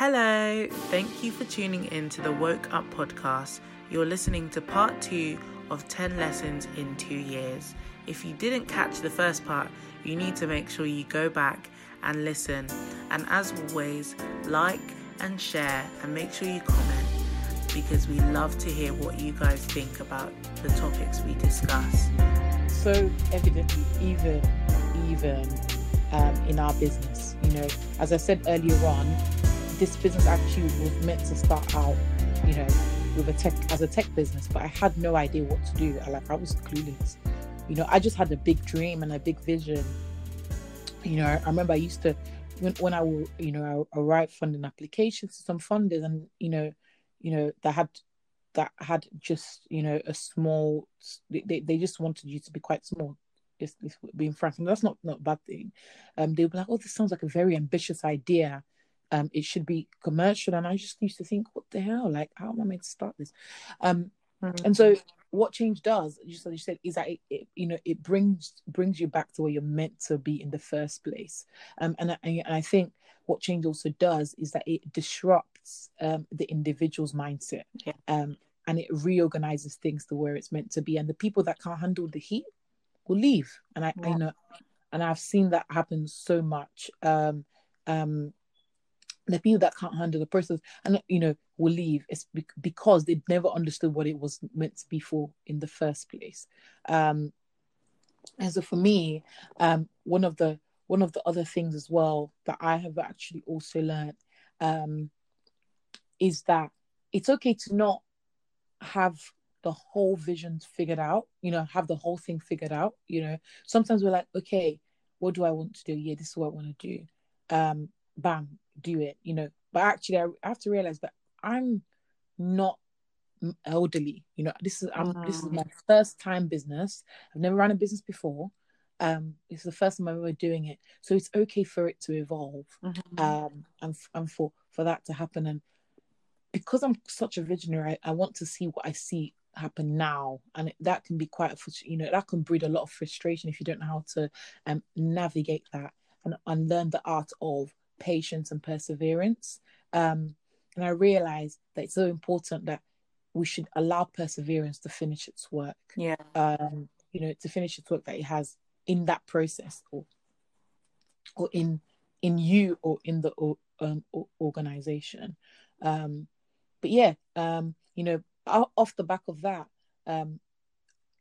Hello, thank you for tuning in to the Woke Up podcast. You're listening to part two of 10 lessons in two years. If you didn't catch the first part, you need to make sure you go back and listen. And as always, like and share and make sure you comment because we love to hear what you guys think about the topics we discuss. So evidently, even even um, in our business, you know, as I said earlier on, this business actually was meant to start out, you know, with a tech as a tech business, but I had no idea what to do. I like I was clueless. You know, I just had a big dream and a big vision. You know, I, remember I used to when, when I will, you know, I, I write funding applications to some funders and you know, you know, that had that had just, you know, a small they, they just wanted you to be quite small just, being frank, and that's not not a bad thing. Um, they'll be like, "Oh, this sounds like a very ambitious idea," um, it should be commercial. And I just used to think, what the hell? Like, how am I meant to start this? Um, mm-hmm. And so, what change does, just as you said, is that it, it, you know it brings brings you back to where you're meant to be in the first place. Um, and, and I think what change also does is that it disrupts um, the individual's mindset. Yeah. Um, and it reorganizes things to where it's meant to be. And the people that can't handle the heat will leave. And I, yeah. I know, and I've seen that happen so much. Um, um, the people that can't handle the process and you know will leave it's because they never understood what it was meant to be for in the first place. Um and so for me um one of the one of the other things as well that i have actually also learned um is that it's okay to not have the whole vision figured out you know have the whole thing figured out you know. Sometimes we're like okay what do i want to do? Yeah this is what i want to do. Um bam do it, you know. But actually, I have to realize that I'm not elderly. You know, this is I'm, this is my mm. first time business. I've never run a business before. Um, it's the first time I'm ever doing it, so it's okay for it to evolve, mm-hmm. um, and and for for that to happen. And because I'm such a visionary, I, I want to see what I see happen now and that can be quite a you know that can breed a lot of frustration if you don't know how to um, navigate that and, and learn the art of patience and perseverance. Um, and I realized that it's so important that we should allow perseverance to finish its work. Yeah. Um, you know, to finish its work that it has in that process or or in in you or in the um, organization. Um, but yeah, um, you know, off the back of that, um,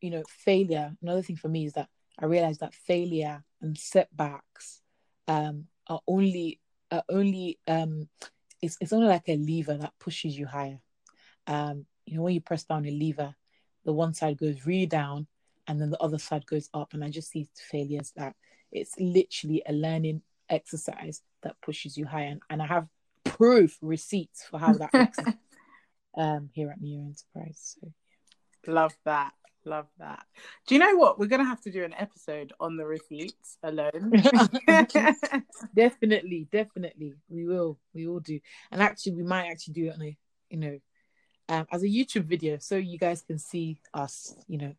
you know, failure. Another thing for me is that I realized that failure and setbacks um, are only are only um it's it's only like a lever that pushes you higher. Um, you know, when you press down a lever, the one side goes really down and then the other side goes up. And I just see failures that it's literally a learning exercise that pushes you higher. And, and I have proof, receipts for how that works um here at Neo Enterprise. So love that. Love that. Do you know what? We're going to have to do an episode on the receipts alone. definitely, definitely. We will. We will do. And actually, we might actually do it on a, you know, um, as a YouTube video so you guys can see us, you know,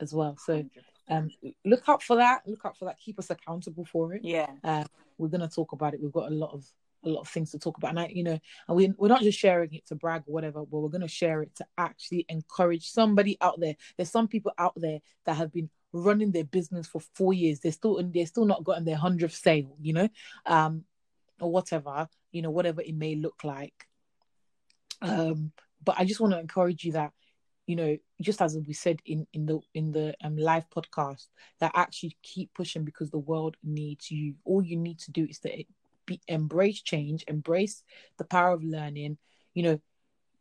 as well. So um, look out for that. Look out for that. Keep us accountable for it. Yeah. Uh, we're going to talk about it. We've got a lot of a lot of things to talk about. And I, you know, and we we're not just sharing it to brag or whatever, but we're gonna share it to actually encourage somebody out there. There's some people out there that have been running their business for four years. They're still they're still not gotten their hundredth sale, you know, um, or whatever, you know, whatever it may look like. Um, but I just want to encourage you that you know just as we said in in the in the um, live podcast that actually keep pushing because the world needs you all you need to do is to be, embrace change, embrace the power of learning. You know,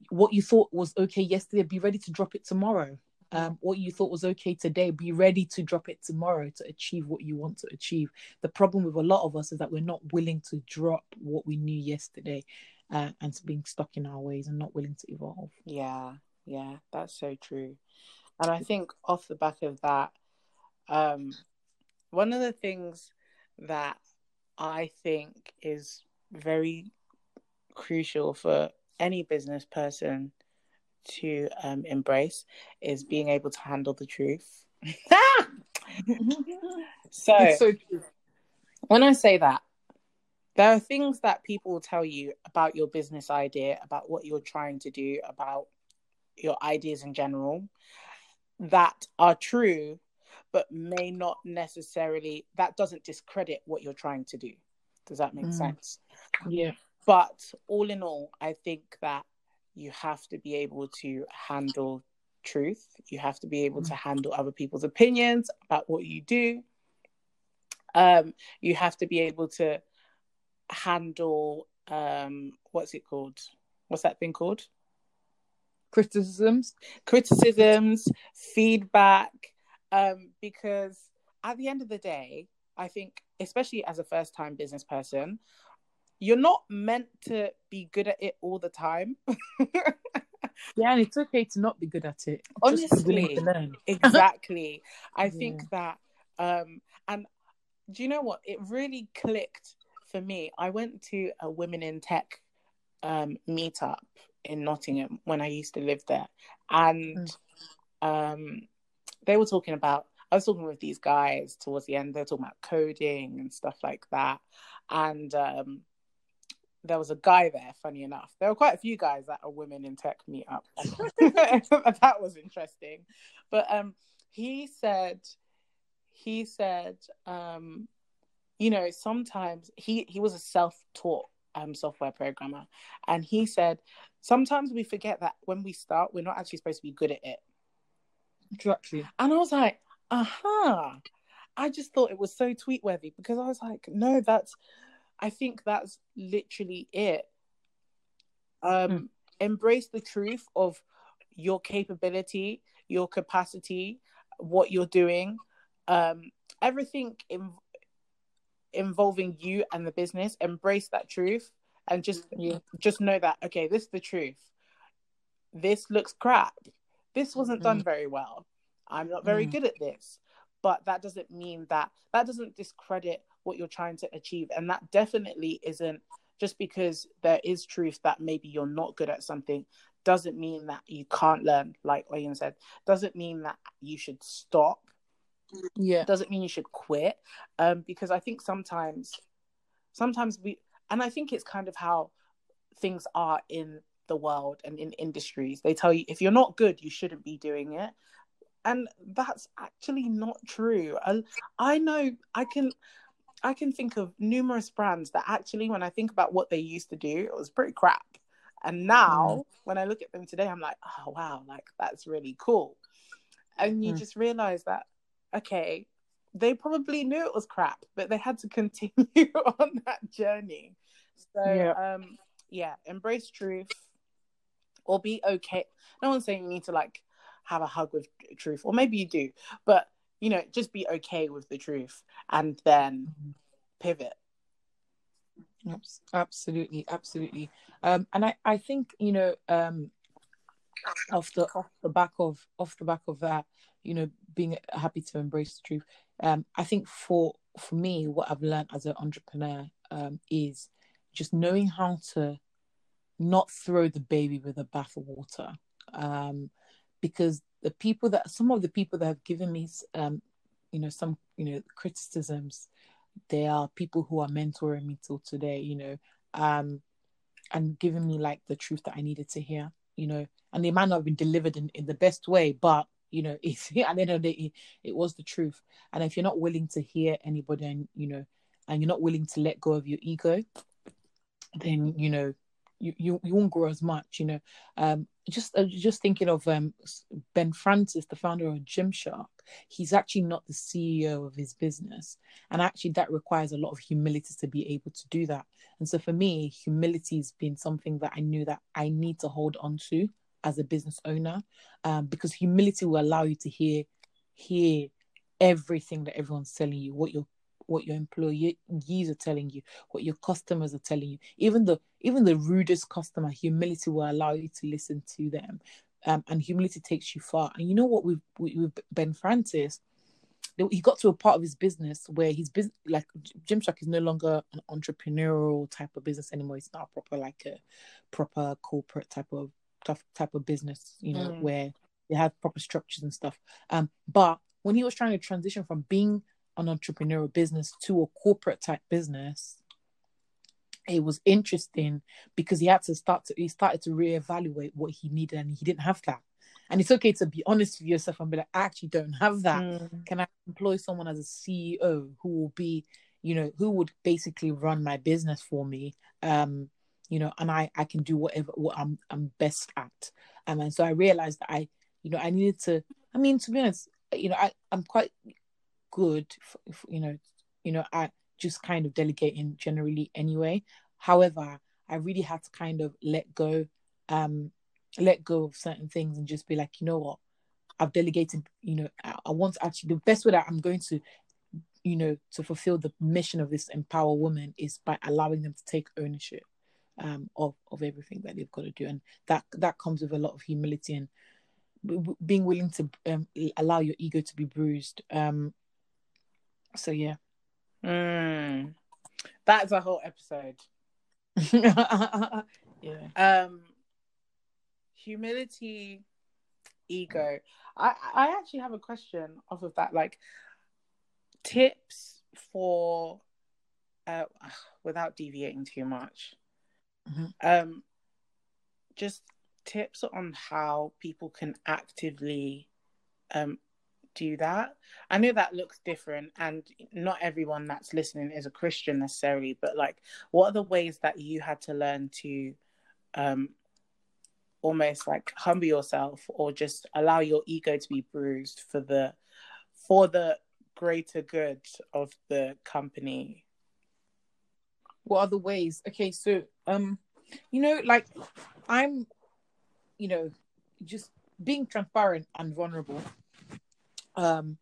what you thought was okay yesterday, be ready to drop it tomorrow. Um, what you thought was okay today, be ready to drop it tomorrow to achieve what you want to achieve. The problem with a lot of us is that we're not willing to drop what we knew yesterday uh, and being stuck in our ways and not willing to evolve. Yeah, yeah, that's so true. And I think off the back of that, um, one of the things that I think is very crucial for any business person to um, embrace is being able to handle the truth. so, so when I say that, there are things that people will tell you about your business idea, about what you're trying to do, about your ideas in general that are true, but may not necessarily, that doesn't discredit what you're trying to do. Does that make mm. sense? Yeah. But all in all, I think that you have to be able to handle truth. You have to be able to mm. handle other people's opinions about what you do. Um, you have to be able to handle um, what's it called? What's that thing called? Criticisms, criticisms, feedback. Um, because at the end of the day, I think, especially as a first time business person, you're not meant to be good at it all the time. yeah, and it's okay to not be good at it. Honestly, exactly. I yeah. think that, um, and do you know what? It really clicked for me. I went to a women in tech um, meetup in Nottingham when I used to live there, and mm. um, they were talking about. I was talking with these guys towards the end. They're talking about coding and stuff like that, and um, there was a guy there. Funny enough, there were quite a few guys that are women in tech meetup. that was interesting, but um, he said, he said, um, you know, sometimes he he was a self-taught um, software programmer, and he said sometimes we forget that when we start, we're not actually supposed to be good at it. Exactly. And I was like, aha. Uh-huh. I just thought it was so tweet worthy because I was like, no, that's I think that's literally it. Um, mm. Embrace the truth of your capability, your capacity, what you're doing, um, everything in, involving you and the business. Embrace that truth and just yeah. just know that okay, this is the truth. This looks crap. This wasn't done very well. I'm not very mm. good at this. But that doesn't mean that that doesn't discredit what you're trying to achieve. And that definitely isn't just because there is truth that maybe you're not good at something doesn't mean that you can't learn like Oyin said. Doesn't mean that you should stop. Yeah. Doesn't mean you should quit. Um because i think sometimes sometimes we and i think it's kind of how things are in the world and in industries they tell you if you're not good you shouldn't be doing it and that's actually not true I, I know i can i can think of numerous brands that actually when i think about what they used to do it was pretty crap and now mm. when i look at them today i'm like oh wow like that's really cool and you mm. just realize that okay they probably knew it was crap but they had to continue on that journey so yeah. um yeah embrace truth or be okay no one's saying you need to like have a hug with truth, or maybe you do, but you know, just be okay with the truth and then pivot. Absolutely, absolutely. Um, and I, I think you know, um, off the off the back of off the back of that, you know, being happy to embrace the truth. Um, I think for for me, what I've learned as an entrepreneur um, is just knowing how to not throw the baby with the bathwater. Um, because the people that some of the people that have given me um you know some you know criticisms they are people who are mentoring me till today you know um and giving me like the truth that i needed to hear you know and they might not have been delivered in, in the best way but you know it's at the end of the day it, it was the truth and if you're not willing to hear anybody and you know and you're not willing to let go of your ego then you know you, you, you won't grow as much you know um just uh, just thinking of um, Ben Francis, the founder of Gymshark. He's actually not the CEO of his business, and actually that requires a lot of humility to be able to do that. And so for me, humility has been something that I knew that I need to hold on to as a business owner, um, because humility will allow you to hear hear everything that everyone's telling you, what your what your employees are telling you, what your customers are telling you. Even the even the rudest customer, humility will allow you to listen to them, um, and humility takes you far. And you know what with with Ben Francis, he got to a part of his business where his business, like Gymshark, is no longer an entrepreneurial type of business anymore. It's not proper like a proper corporate type of type of business, you know, mm. where they have proper structures and stuff. Um, but when he was trying to transition from being an entrepreneurial business to a corporate type business, it was interesting because he had to start to he started to reevaluate what he needed and he didn't have that. And it's okay to be honest with yourself and be like i actually don't have that. Mm. can i employ someone as a ceo who will be you know who would basically run my business for me um you know and i i can do whatever what i'm i'm best at? Um, and so i realized that i you know i needed to i mean to be honest you know i i'm quite good f- f- you know you know at just kind of delegating generally anyway. However i really had to kind of let go um let go of certain things and just be like you know what? I've delegated you know i, I want to actually the best way that i'm going to you know to fulfill the mission of this empower woman is by allowing them to take ownership um of of everything that they've got to do. And that that comes with a lot of humility and w- being willing to um, allow your ego to be bruised um so yeah Mm. That's a whole episode. yeah Um, humility, ego. I I actually have a question off of that. Like tips for, uh, without deviating too much. Mhm. Um, just tips on how people can actively, um, do that. I know that looks different, and not everyone that's listening is a Christian necessarily. But like, what are the ways that you had to learn to, um, almost like humble yourself or just allow your ego to be bruised for the for the greater good of the company what are the ways okay so um you know like i'm you know just being transparent and vulnerable um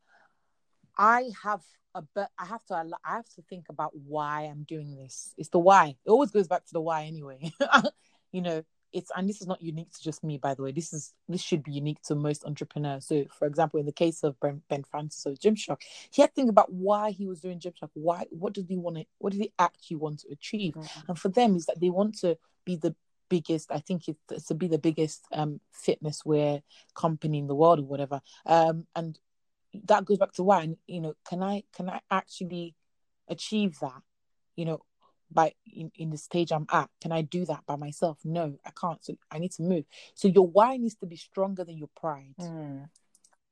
i have a but i have to i have to think about why i'm doing this. It's the why. It always goes back to the why anyway. You know it's and this is not unique to just me by the way. This is this should be unique to most entrepreneurs. So for example in the case of ben, ben francis of gymshark he had to think about why he was doing gymshark. Why what did he want to what did he actually want to achieve? And for them is that they want to be the biggest i think it's to be the biggest um fitness wear company in the world or whatever. Um and that goes back to why you know can i can i actually achieve that you know by in, in the stage i'm at? Can i do that by myself? No i can't. So i need to move. So your why needs to be stronger than your pride. Mm.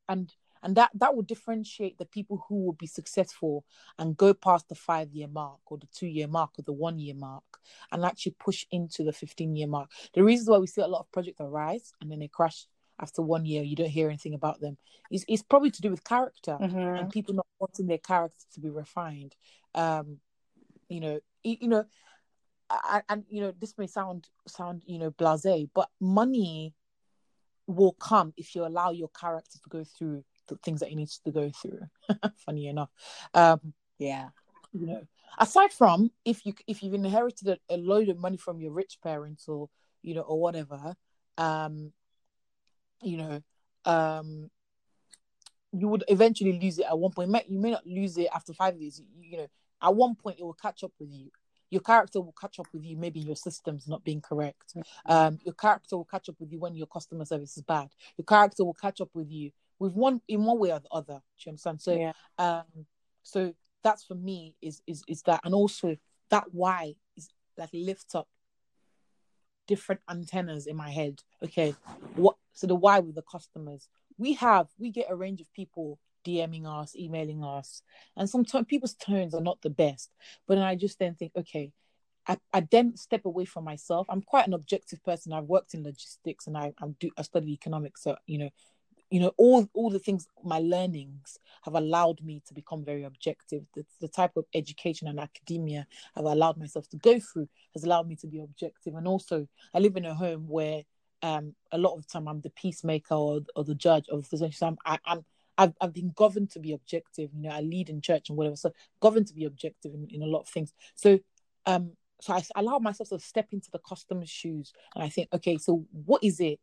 and and that that will differentiate the people who will be successful and go past the five year mark or the two year mark or the one year mark and actually push into the 15 year mark. The reasons why we see a lot of projects arise and then they crash after one year you don't hear anything about them. Is it's probably to do with character Mhm. and people not wanting their character to be refined. Um you know y- you know I- and you know this may sound sound you know blasé but money will come if you allow your character to go through the things that it needs to go through funny enough. Um yeah. you know aside from if you if you've inherited a, a load of money from your rich parents or you know or whatever um you know um you would eventually lose it at one point. You may, you may not lose it after five years. You, you know, at one point it will catch up with you. Your character will catch up with you. Maybe your system's not being correct. Um, your character will catch up with you when your customer service is bad. Your character will catch up with you with one in one way or the other. Do you understand? So, yeah um, so that's for me is is is that, and also that why is like lift up different antennas in my head. Okay, what? So the why with the customers, we have we get a range of people DMing us, emailing us, and sometimes people's tones are not the best. But I just then think, okay, I, I then step away from myself. I'm quite an objective person. I've worked in logistics and I I do I studied economics, so you know, you know all all the things my learnings have allowed me to become very objective. The, the type of education and academia I've allowed myself to go through has allowed me to be objective. And also, I live in a home where um a lot of the time I'm the peacemaker or, or the judge of the situation. So I'm I, I'm I've, I've been governed to be objective. You know, I lead in church and whatever. So governed to be objective in, in a lot of things. So um so I allow myself to step into the customer's shoes and I think, okay, so what is it?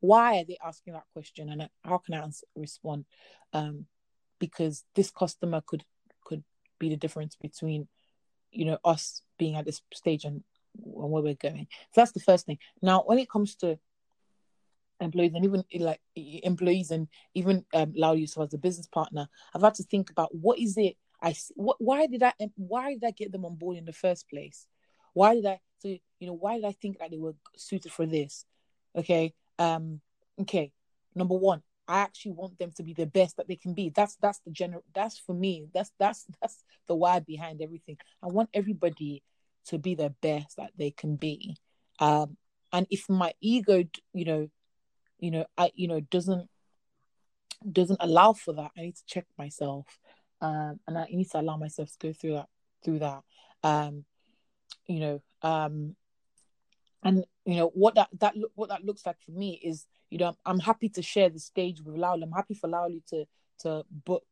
Why are they asking that question and how can I answer, respond? Um, because this customer could could be the difference between, you know, us being at this stage and, and where we're going. So that's the first thing. Now, when it comes to employees and even like employees and even um, allow yourself as a business partner, I've had to think about what is it I what why did I why did I get them on board in the first place? why did I so you know why did I think that they were suited for this? Okay. Um, okay. Number one, I actually want them to be the best that they can be. That's that's the general that's for me. That's that's that's the why behind everything. I want everybody to be the best that they can be. Um and if my ego, you know, you know, I you know doesn't doesn't allow for that, I need to check myself. Um and I need to allow myself to go through that through that. Um, you know, um and you know what that that what that looks like for me is you know I'm, I'm happy to share the stage with Lauli. I'm happy for Lauli to to book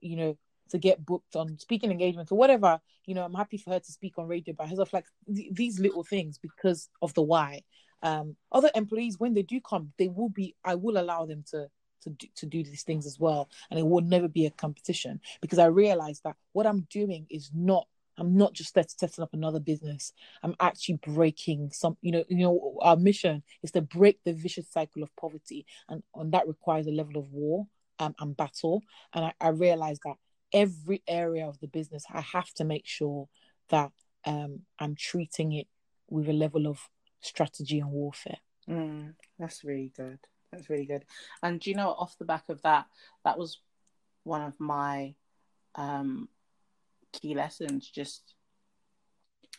you know to get booked on speaking engagements or whatever you know I'm happy for her to speak on radio by herself like th- these little things because of the why um other employees when they do come they will be I will allow them to to do, to do these things as well and it will never be a competition because I realize that what I'm doing is not I'm not just there to setting up another business. I'm actually breaking some, you know, you know, our mission is to break the vicious cycle of poverty, and, and that requires a level of war um, and battle. And I, I realize that every area of the business, I have to make sure that um, I'm treating it with a level of strategy and warfare. Mm, that's really good. That's really good. And do you know, off the back of that, that was one of my um, key lessons just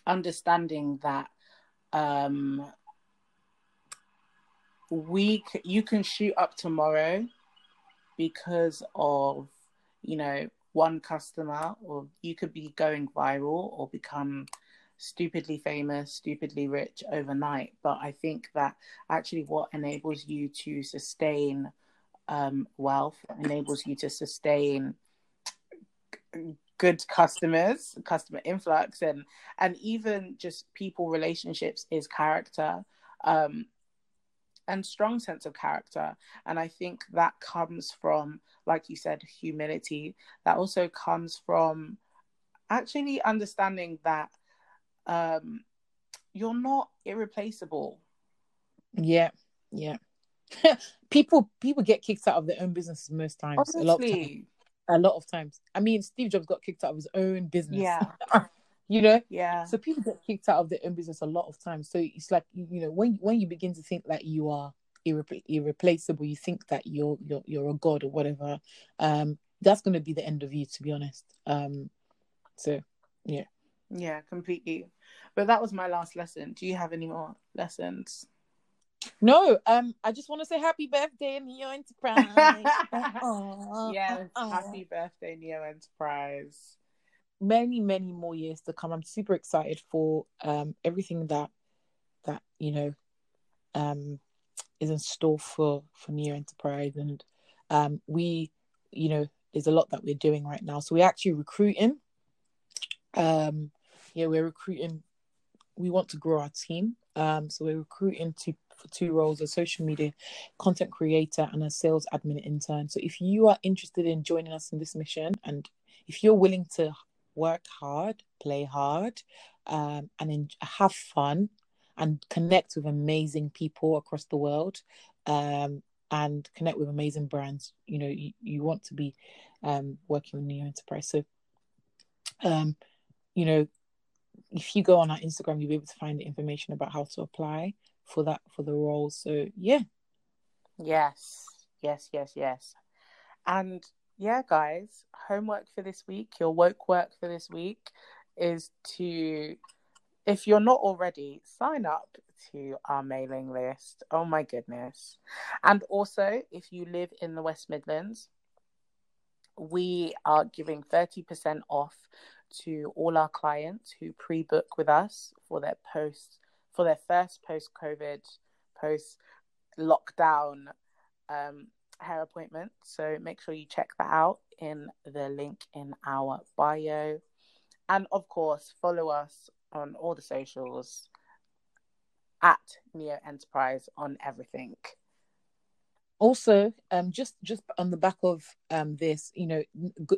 understanding that um we you can shoot up tomorrow because of you know one customer or you could be going viral or become stupidly famous stupidly rich overnight. But i think that actually what enables you to sustain um, wealth enables you to sustain good customers, customer influx, and and even just people relationships is character, um, and strong sense of character. And I think that comes from, like you said, humility. That also comes from actually understanding that um, you're not irreplaceable. Yeah, yeah. people people get kicked out of their own businesses most times. Honestly. A lot of times a lot of times. I mean, Steve Jobs got kicked out of his own business. Yeah. you know? Yeah. So people get kicked out of their own business a lot of times. So it's like you know, when when you begin to think that you are irre- irreplaceable, you think that you're you're you're a god or whatever, um, that's gonna be the end of you, to be honest. Um so yeah. Yeah, completely. But that was my last lesson. Do you have any more lessons? No, um, I just want to say happy birthday, Neo Enterprise. yes, happy birthday, Neo Enterprise. Many, many more years to come. I'm super excited for um everything that that you know um is in store for for Neo Enterprise, and um we, you know, there's a lot that we're doing right now. So we're actually recruiting. Um, yeah, we're recruiting. We want to grow our team. Um, so we're recruiting to for two roles a social media content creator and a sales admin intern. So if you are interested in joining us in this mission and if you're willing to work hard, play hard, um, and en- have fun and connect with amazing people across the world um, and connect with amazing brands, you know, you, you want to be um, working with Neo Enterprise. So, um, you know, if you go on our Instagram, you'll be able to find the information about how to apply for that for the role. So yeah. Yes, yes, yes, yes. And yeah, guys, homework for this week, your woke work for this week is to, if you're not already, sign up to our mailing list. Oh my goodness. And also, if you live in the West Midlands, we are giving 30% off to all our clients who pre book with us for their post for their first post COVID, post lockdown um, hair appointment. So make sure you check that out in the link in our bio. And of course, follow us on all the socials at Neo Enterprise on everything. Also, um, just just on the back of um this, you know,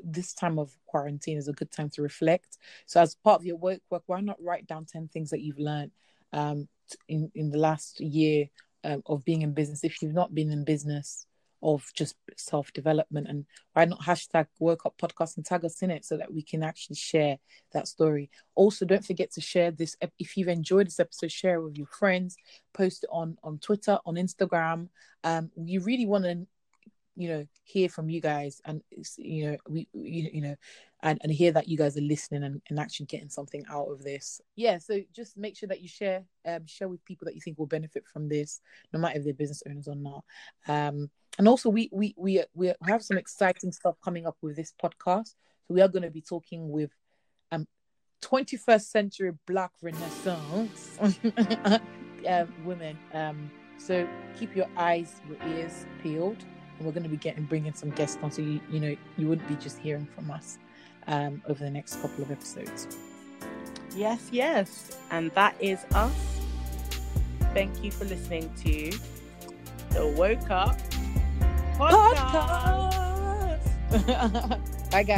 this time of quarantine is a good time to reflect. So, as part of your work, work, why not write down ten things that you've learned um, in in the last year um, of being in business. If you've not been in business of just self development. And why not hashtag Woke Up Podcast and tag us in it so that we can actually share that story. Also, don't forget to share this. If you've enjoyed this episode, share it with your friends, post it on, on Twitter, on Instagram. Um, you really want to you know hear from you guys and you know we you, you know and, and hear that you guys are listening and, and actually getting something out of this yeah so just make sure that you share um share with people that you think will benefit from this no matter if they're business owners or not um and also we we we we have some exciting stuff coming up with this podcast. So we are going to be talking with um 21st century black renaissance uh, women. Um so keep your eyes your ears peeled and we're going to be getting bringing some guests on. So you you know you wouldn't be just hearing from us um, over the next couple of episodes. Yes yes. And that is us. Thank you for listening to the woke up podcast, podcast. bye guys